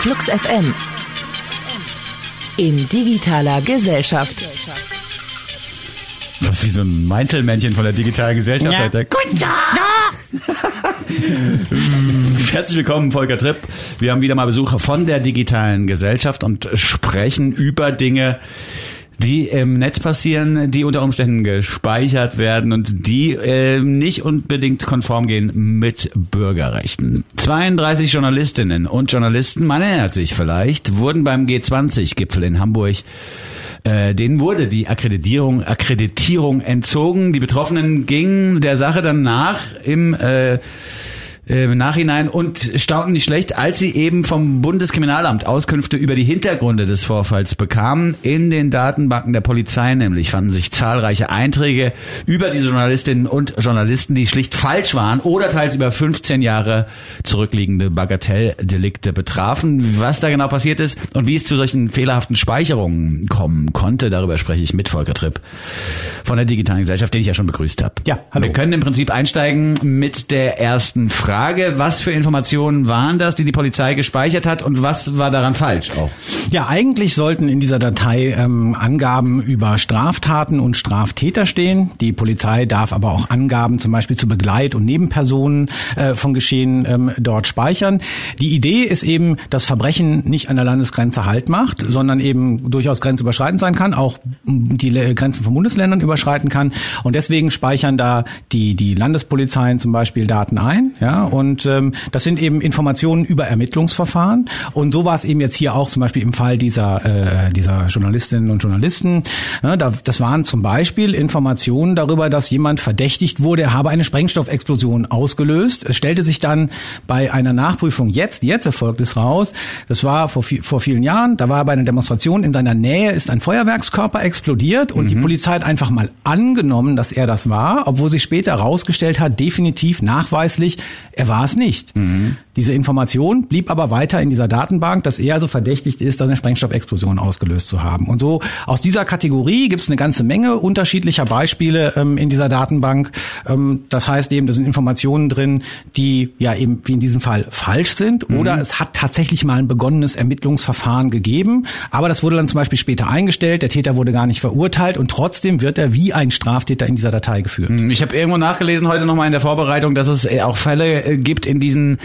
Flux FM. In digitaler Gesellschaft. Was wie so ein Meinzelmännchen von der digitalen Gesellschaft Ja. heute. Guten Tag! Herzlich willkommen, Volker Tripp. Wir haben wieder mal Besuch von der digitalen Gesellschaft und sprechen über Dinge, die im Netz passieren, die unter Umständen gespeichert werden und die äh, nicht unbedingt konform gehen mit Bürgerrechten. 32 Journalistinnen und Journalisten, man erinnert sich vielleicht, wurden beim G20-Gipfel in Hamburg äh, denen wurde die Akkreditierung, Akkreditierung entzogen. Die Betroffenen gingen der Sache dann nach im äh, im Nachhinein und staunten nicht schlecht, als sie eben vom Bundeskriminalamt Auskünfte über die Hintergründe des Vorfalls bekamen. In den Datenbanken der Polizei nämlich fanden sich zahlreiche Einträge über diese Journalistinnen und Journalisten, die schlicht falsch waren oder teils über 15 Jahre zurückliegende Bagatelldelikte betrafen. Was da genau passiert ist und wie es zu solchen fehlerhaften Speicherungen kommen konnte, darüber spreche ich mit Volker Tripp von der digitalen Gesellschaft, den ich ja schon begrüßt habe. Ja, hallo. Wir können im Prinzip einsteigen mit der ersten Frage. Was für Informationen waren das, die die Polizei gespeichert hat und was war daran falsch auch? Ja, eigentlich sollten in dieser Datei ähm, Angaben über Straftaten und Straftäter stehen. Die Polizei darf aber auch Angaben zum Beispiel zu Begleit- und Nebenpersonen äh, von Geschehen ähm, dort speichern. Die Idee ist eben, dass Verbrechen nicht an der Landesgrenze Halt macht, sondern eben durchaus grenzüberschreitend sein kann, auch die Grenzen von Bundesländern überschreiten kann. Und deswegen speichern da die, die Landespolizeien zum Beispiel Daten ein. Ja, und ähm, das sind eben Informationen über Ermittlungsverfahren. Und so war es eben jetzt hier auch zum Beispiel im Fall dieser, äh, dieser Journalistinnen und Journalisten. Ja, da, das waren zum Beispiel Informationen darüber, dass jemand verdächtigt wurde, er habe eine Sprengstoffexplosion ausgelöst. Es stellte sich dann bei einer Nachprüfung jetzt, jetzt erfolgt es raus, das war vor, vor vielen Jahren, da war bei einer Demonstration in seiner Nähe ist ein Feuerwerkskörper explodiert und die Polizei hat einfach mal angenommen, dass er das war, obwohl sich später herausgestellt hat, definitiv nachweislich, er war es nicht. Diese Information blieb aber weiter in dieser Datenbank, dass er also verdächtigt ist, eine Sprengstoffexplosion ausgelöst zu haben. Und so aus dieser Kategorie gibt es eine ganze Menge unterschiedlicher Beispiele ähm, in dieser Datenbank. Ähm, das heißt eben, da sind Informationen drin, die ja eben wie in diesem Fall falsch sind oder es hat tatsächlich mal ein begonnenes Ermittlungsverfahren gegeben, aber das wurde dann zum Beispiel später eingestellt, der Täter wurde gar nicht verurteilt und trotzdem wird er wie ein Straftäter in dieser Datei geführt. Ich habe irgendwo nachgelesen heute nochmal in der Vorbereitung, dass es äh, auch Fälle äh, gibt in diesen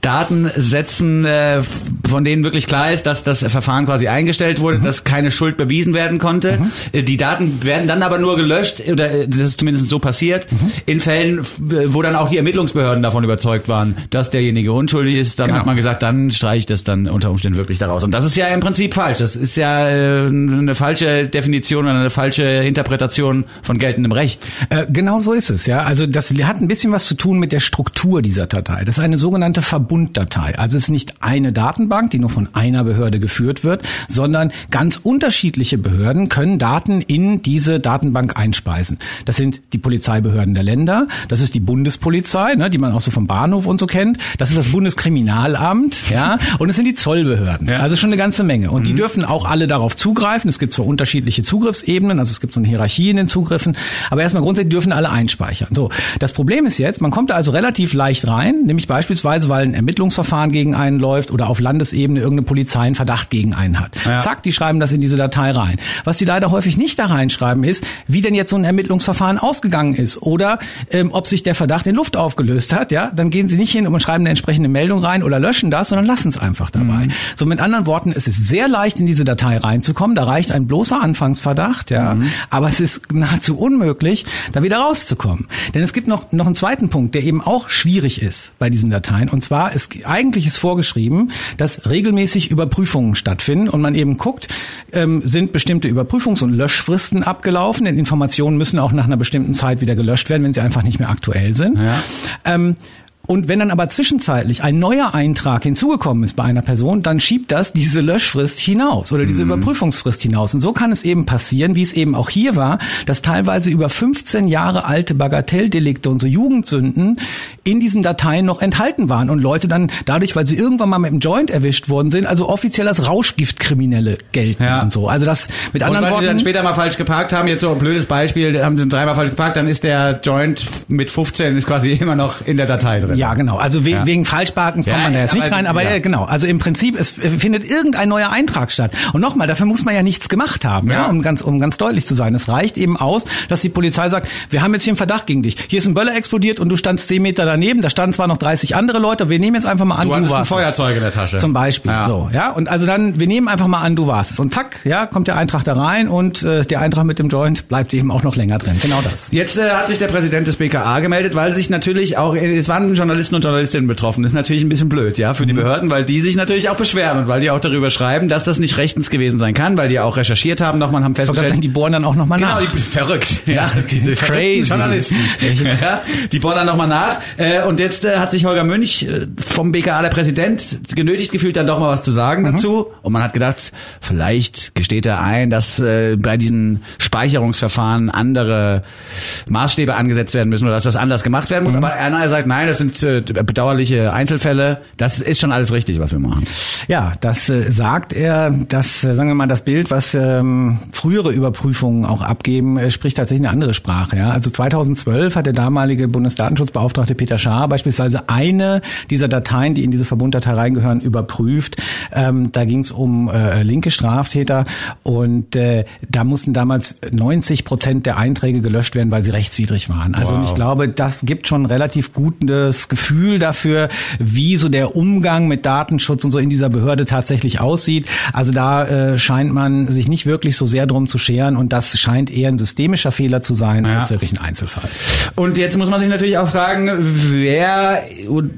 Datensätzen, äh, von denen wirklich klar ist, dass das Verfahren quasi eingestellt wurde, dass keine Schuld bewiesen werden konnte. Äh, Die Daten werden dann aber nur gelöscht, oder äh, das ist zumindest so passiert, in Fällen, äh, wo dann auch die Ermittlungsbehörden davon überzeugt waren, dass derjenige unschuldig ist. Dann Genau. hat man gesagt, dann streiche ich das dann unter Umständen wirklich daraus. Und das ist ja im Prinzip falsch. Das ist ja äh, eine falsche Definition oder eine falsche Interpretation von geltendem Recht. Äh, genau so ist es, ja. Also das hat ein bisschen was zu tun mit der Struktur dieser Datei. Das ist eine sogenannte Verbunddatei. Also es ist nicht eine Datenbank, die nur von einer Behörde geführt wird, sondern ganz unterschiedliche Behörden können Daten in diese Datenbank einspeisen. Das sind die Polizeibehörden der Länder, das ist die Bundespolizei, ne, die man auch so vom Bahnhof und so kennt, das ist das Bundeskriminalamt, ja, und es sind die Zollbehörden. Ja. Also schon eine ganze Menge. Und die dürfen auch alle darauf zugreifen. Es gibt zwar unterschiedliche Zugriffsebenen, also es gibt so eine Hierarchie in den Zugriffen, aber erstmal grundsätzlich dürfen alle einspeichern. So, das Problem ist jetzt, man kommt da also relativ leicht rein, nämlich beispielsweise, weil ein Ermittlungsverfahren gegen einen läuft oder auf Landesebene irgendeine Polizei einen Verdacht gegen einen hat. Ja. Zack, die schreiben das in diese Datei rein. Was sie leider häufig nicht da reinschreiben ist, wie denn jetzt so ein Ermittlungsverfahren ausgegangen ist oder ähm, ob sich der Verdacht in Luft aufgelöst hat. Ja, dann gehen sie nicht hin und schreiben eine entsprechende Meldung rein oder löschen das, sondern lassen es einfach dabei. So mit anderen Worten, es ist sehr leicht in diese Datei reinzukommen. Da reicht ein bloßer Anfangsverdacht, ja, aber es ist nahezu unmöglich, da wieder rauszukommen. Denn es gibt noch noch einen zweiten Punkt, der eben auch schwierig ist bei diesen Dateien. Und zwar ist eigentlich ist vorgeschrieben, dass regelmäßig Überprüfungen stattfinden und man eben guckt, ähm, sind bestimmte Überprüfungs- und Löschfristen abgelaufen. Denn Informationen müssen auch nach einer bestimmten Zeit wieder gelöscht werden, wenn sie einfach nicht mehr aktuell sind. Ja. Ähm, Und wenn dann aber zwischenzeitlich ein neuer Eintrag hinzugekommen ist bei einer Person, dann schiebt das diese Löschfrist hinaus oder diese Überprüfungsfrist hinaus. Und so kann es eben passieren, wie es eben auch hier war, dass teilweise über 15 Jahre alte Bagatelldelikte und so Jugendsünden in diesen Dateien noch enthalten waren und Leute dann dadurch, weil sie irgendwann mal mit dem Joint erwischt worden sind, also offiziell als Rauschgiftkriminelle gelten Ja. und so. Also das mit Und anderen weil sie dann Worten. später mal falsch geparkt haben, jetzt so ein blödes Beispiel, haben sie dreimal falsch geparkt, dann ist der Joint mit 15 ist quasi immer noch in der Datei drin. Weiter. Ja, genau. Also we Ja. wegen Falschparkens kommt Ja, man da jetzt nicht rein, aber ja. äh, genau. Also im Prinzip, es findet irgendein neuer Eintrag statt. Und nochmal, dafür muss man ja nichts gemacht haben, ja. Um ganz um ganz deutlich zu sein. Es reicht eben aus, dass die Polizei sagt, wir haben jetzt hier einen Verdacht gegen dich. Hier ist ein Böller explodiert und du standst zehn Meter daneben. Da standen zwar noch 30 andere Leute. Wir nehmen jetzt einfach mal an, Du du, ein warst es. Feuerzeug in der Tasche. Zum Beispiel, so, ja. Und also dann, wir nehmen einfach mal an, du warst es. Und zack, ja, kommt der Eintrag da rein und äh, der Eintrag mit dem Joint bleibt eben auch noch länger drin. Genau das. Jetzt äh, hat sich der Präsident des BKA gemeldet, weil sich natürlich auch, äh, es waren Journalisten und Journalistinnen betroffen. Das ist natürlich ein bisschen blöd, ja, für die Behörden, weil die sich natürlich auch beschweren und weil die auch darüber schreiben, dass das nicht rechtens gewesen sein kann, weil die auch recherchiert haben, nochmal haben festgestellt, sagen, die bohren dann auch nochmal Genau, nach. die verrückt. Ja, diese Crazy. Journalisten. ja, die bohren dann nochmal nach. Äh, und jetzt äh, hat sich Holger Münch äh, vom BKA, der Präsident, genötigt gefühlt, dann doch mal was zu sagen Mhm. dazu. Und man hat gedacht, vielleicht gesteht er ein, dass äh, bei diesen Speicherungsverfahren andere Maßstäbe angesetzt werden müssen oder dass das anders gemacht werden Mhm. muss. Aber er sagt, nein, das sind äh, bedauerliche Einzelfälle. Das ist schon alles richtig, was wir machen. Ja, das äh, sagt er, das, äh, sagen wir mal, das Bild, was ähm, frühere Überprüfungen auch abgeben, äh, spricht tatsächlich eine andere Sprache. Ja? Also 2012 hat der damalige Bundesdatenschutzbeauftragte Peter Schaar beispielsweise eine dieser Dateien, die in diese Verbunddatei reingehören, überprüft. Ähm, da ging es um äh, linke Straftäter und äh, da mussten damals 90 Prozent der Einträge gelöscht werden, weil sie rechtswidrig waren. Also Wow. ich glaube, das gibt schon relativ gutes Gefühl dafür, wie so der Umgang mit Datenschutz und so in dieser Behörde tatsächlich aussieht. Also da äh, scheint man sich nicht wirklich so sehr drum zu scheren und das scheint eher ein systemischer Fehler zu sein Ja. als wirklich ein Einzelfall. Und jetzt muss man sich natürlich auch fragen, wer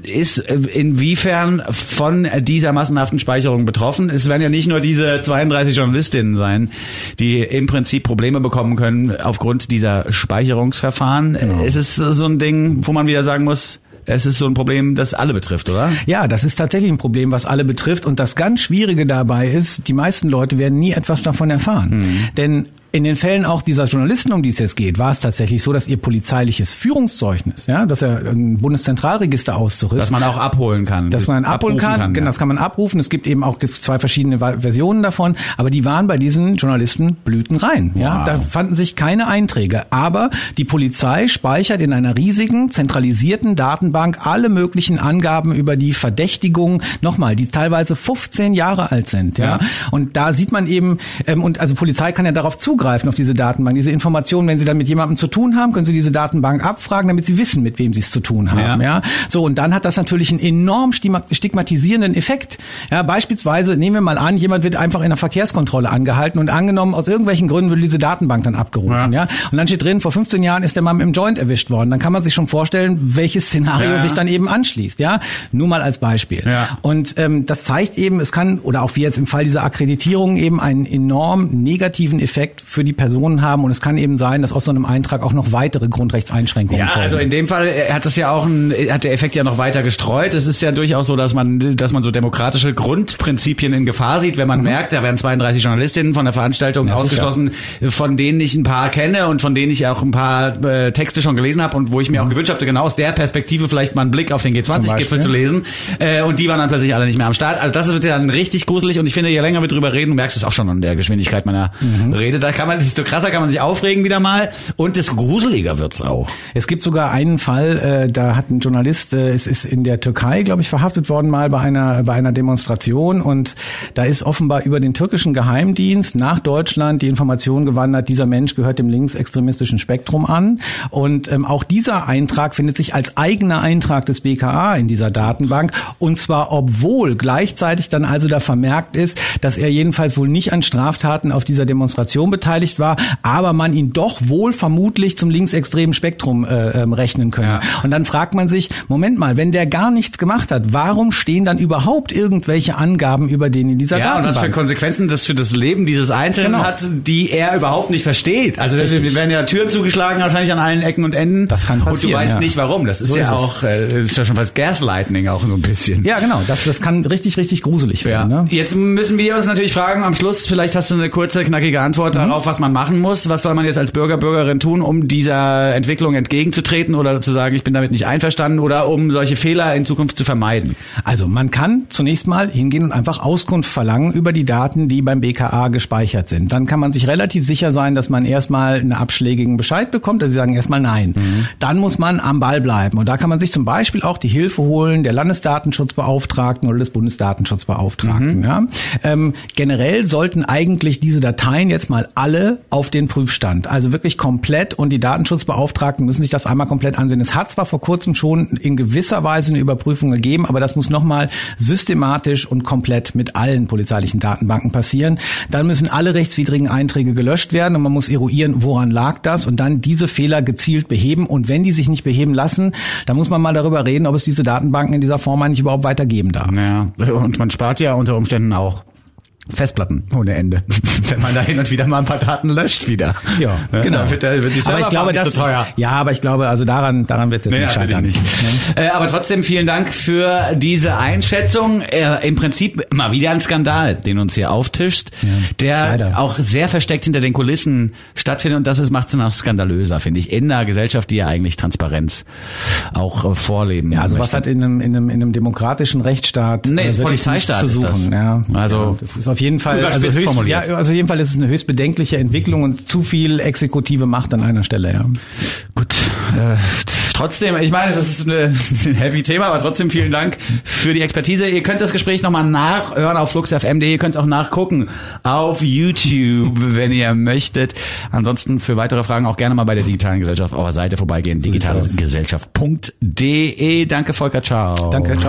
ist inwiefern von dieser massenhaften Speicherung betroffen? Es werden ja nicht nur diese 32 Journalistinnen sein, die im Prinzip Probleme bekommen können aufgrund dieser Speicherungsverfahren. Es ist so ein Ding, wo man wieder sagen muss, es ist so ein Problem, das alle betrifft, oder? Ja, das ist tatsächlich ein Problem, was alle betrifft. Und das ganz Schwierige dabei ist, die meisten Leute werden nie etwas davon erfahren. Denn in den Fällen auch dieser Journalisten, um die es jetzt geht, war es tatsächlich so, dass ihr polizeiliches Führungszeugnis, ja, dass er ein Bundeszentralregister Auszug ist, Dass man auch abholen kann. dass man abholen abrufen kann. Genau, das kann man abrufen. Es gibt eben auch zwei verschiedene Versionen davon, aber die waren bei diesen Journalisten blütenrein. Ja, Wow. da fanden sich keine Einträge. Aber die Polizei speichert in einer riesigen zentralisierten Datenbank alle möglichen Angaben über die Verdächtigungen. Nochmal, die teilweise 15 Jahre alt sind. Ja, Ja. und da sieht man eben ähm, und also Polizei kann ja darauf zugreifen auf diese Datenbank, diese Informationen. Wenn sie dann mit jemandem zu tun haben, können sie diese Datenbank abfragen, damit sie wissen, mit wem sie es zu tun haben. Ja. Ja, so, und dann hat das natürlich einen enorm stigma- stigmatisierenden Effekt. Ja, beispielsweise nehmen wir mal an, jemand wird einfach in der Verkehrskontrolle angehalten und angenommen, aus irgendwelchen Gründen wird diese Datenbank dann abgerufen. Ja. Ja. Und dann steht drin, vor 15 Jahren ist der Mann im Joint erwischt worden. Dann kann man sich schon vorstellen, welches Szenario Ja. sich dann eben anschließt. Ja, nur mal als Beispiel. Ja. Und ähm, das zeigt eben, es kann, oder auch wie jetzt im Fall dieser Akkreditierung, eben einen enorm negativen Effekt für die Personen haben. Und es kann eben sein, dass aus so einem Eintrag auch noch weitere Grundrechtseinschränkungen Ja, folgen. also in dem Fall äh, hat das ja auch ein, hat der Effekt ja noch weiter gestreut. Es ist ja durchaus so, dass man, dass man so demokratische Grundprinzipien in Gefahr sieht, wenn man merkt, da werden 32 Journalistinnen von der Veranstaltung Mhm. Ja, sicher. ausgeschlossen, von denen ich ein paar kenne und von denen ich auch ein paar äh, Texte schon gelesen habe und wo ich mir auch gewünscht habe, genau aus der Perspektive vielleicht mal einen Blick auf den G20-Gipfel Mhm. Beispiel. zu lesen. Äh, und die waren dann plötzlich alle nicht mehr am Start. Also das wird ja dann richtig gruselig und ich finde, je länger wir drüber reden, du merkst es auch schon an der Geschwindigkeit meiner Mhm. Rede, da kann man, desto krasser kann man sich aufregen wieder mal. Und desto gruseliger wird's auch. Es gibt sogar einen Fall, äh, da hat ein Journalist, äh, es ist in der Türkei, glaube ich, verhaftet worden mal bei einer bei einer Demonstration. Und da ist offenbar über den türkischen Geheimdienst nach Deutschland die Information gewandert, dieser Mensch gehört dem linksextremistischen Spektrum an. Und ähm, auch dieser Eintrag findet sich als eigener Eintrag des BKA in dieser Datenbank. Und zwar obwohl gleichzeitig dann also da vermerkt ist, dass er jedenfalls wohl nicht an Straftaten auf dieser Demonstration beteiligt war, aber man ihn doch wohl vermutlich zum linksextremen Spektrum äh, ähm, rechnen können. Ja. Und dann fragt man sich, Moment mal, wenn der gar nichts gemacht hat, warum stehen dann überhaupt irgendwelche Angaben über den in dieser Ja, und was für Datenbank? Konsequenzen das für das Leben dieses Einzelnen Genau. hat, die er überhaupt nicht versteht. Also Richtig. wir werden ja Türen zugeschlagen, wahrscheinlich an allen Ecken und Enden. Das kann Und passieren, du weißt ja. nicht warum. Das ist So ja ist auch, äh, ist ja schon fast Gaslighting auch so ein bisschen. ja, genau, das, das kann richtig, richtig gruselig Ja. werden. Ne? Jetzt müssen wir uns natürlich fragen, am Schluss, vielleicht hast du eine kurze, knackige Antwort Mhm. darauf, darauf, was man machen muss. Was soll man jetzt als Bürger, Bürgerin tun, um dieser Entwicklung entgegenzutreten oder zu sagen, ich bin damit nicht einverstanden oder um solche Fehler in Zukunft zu vermeiden? Also man kann zunächst mal hingehen und einfach Auskunft verlangen über die Daten, die beim BKA gespeichert sind. Dann kann man sich relativ sicher sein, dass man erstmal einen abschlägigen Bescheid bekommt. Also sie sagen erstmal nein. Mhm. Dann muss man am Ball bleiben. Und da kann man sich zum Beispiel auch die Hilfe holen der Landesdatenschutzbeauftragten oder des Bundesdatenschutzbeauftragten. Mhm. Ja? Ähm, generell sollten eigentlich diese Dateien jetzt mal alle auf den Prüfstand. Also wirklich komplett und die Datenschutzbeauftragten müssen sich das einmal komplett ansehen. Es hat zwar vor kurzem schon in gewisser Weise eine Überprüfung gegeben, aber das muss nochmal systematisch und komplett mit allen polizeilichen Datenbanken passieren. Dann müssen alle rechtswidrigen Einträge gelöscht werden und man muss eruieren, woran lag das und dann diese Fehler gezielt beheben. Und wenn die sich nicht beheben lassen, dann muss man mal darüber reden, ob es diese Datenbanken in dieser Form eigentlich überhaupt weitergeben darf. Ja, und man spart ja unter Umständen auch Festplatten ohne Ende. Wenn man da hin und wieder mal ein paar Daten löscht wieder. Ja, genau. Wird, der, wird die aber ich glaube, das so teuer. Ja, aber ich glaube, also daran, daran wird es jetzt nee, nicht scheitern. Nicht. Äh, aber trotzdem vielen Dank für diese Einschätzung. Äh, Im Prinzip mal wieder ein Skandal, den uns hier auftischt, ja, der leider. auch sehr versteckt hinter den Kulissen stattfindet und das ist macht es noch skandalöser, finde ich, in einer Gesellschaft, die ja eigentlich Transparenz auch äh, vorleben. Ja, also möchte. was hat in einem, in einem, in einem demokratischen Rechtsstaat nee, äh, Polizeistaat zu suchen? Ist das. Ja, also ist auf jeden Fall also höchst, ja, also auf jeden Fall ist es eine höchst bedenkliche Entwicklung und zu viel exekutive Macht an einer Stelle, ja. Gut, äh, trotzdem, ich meine, es ist eine, ein heavy Thema, aber trotzdem vielen Dank für die Expertise. Ihr könnt das Gespräch nochmal nachhören auf fluxfm.de, ihr könnt es auch nachgucken auf YouTube, wenn ihr möchtet. Ansonsten für weitere Fragen auch gerne mal bei der digitalen Gesellschaft auf der Seite vorbeigehen, digitalgesellschaft.de. Danke Volker, ciao. Danke, ciao.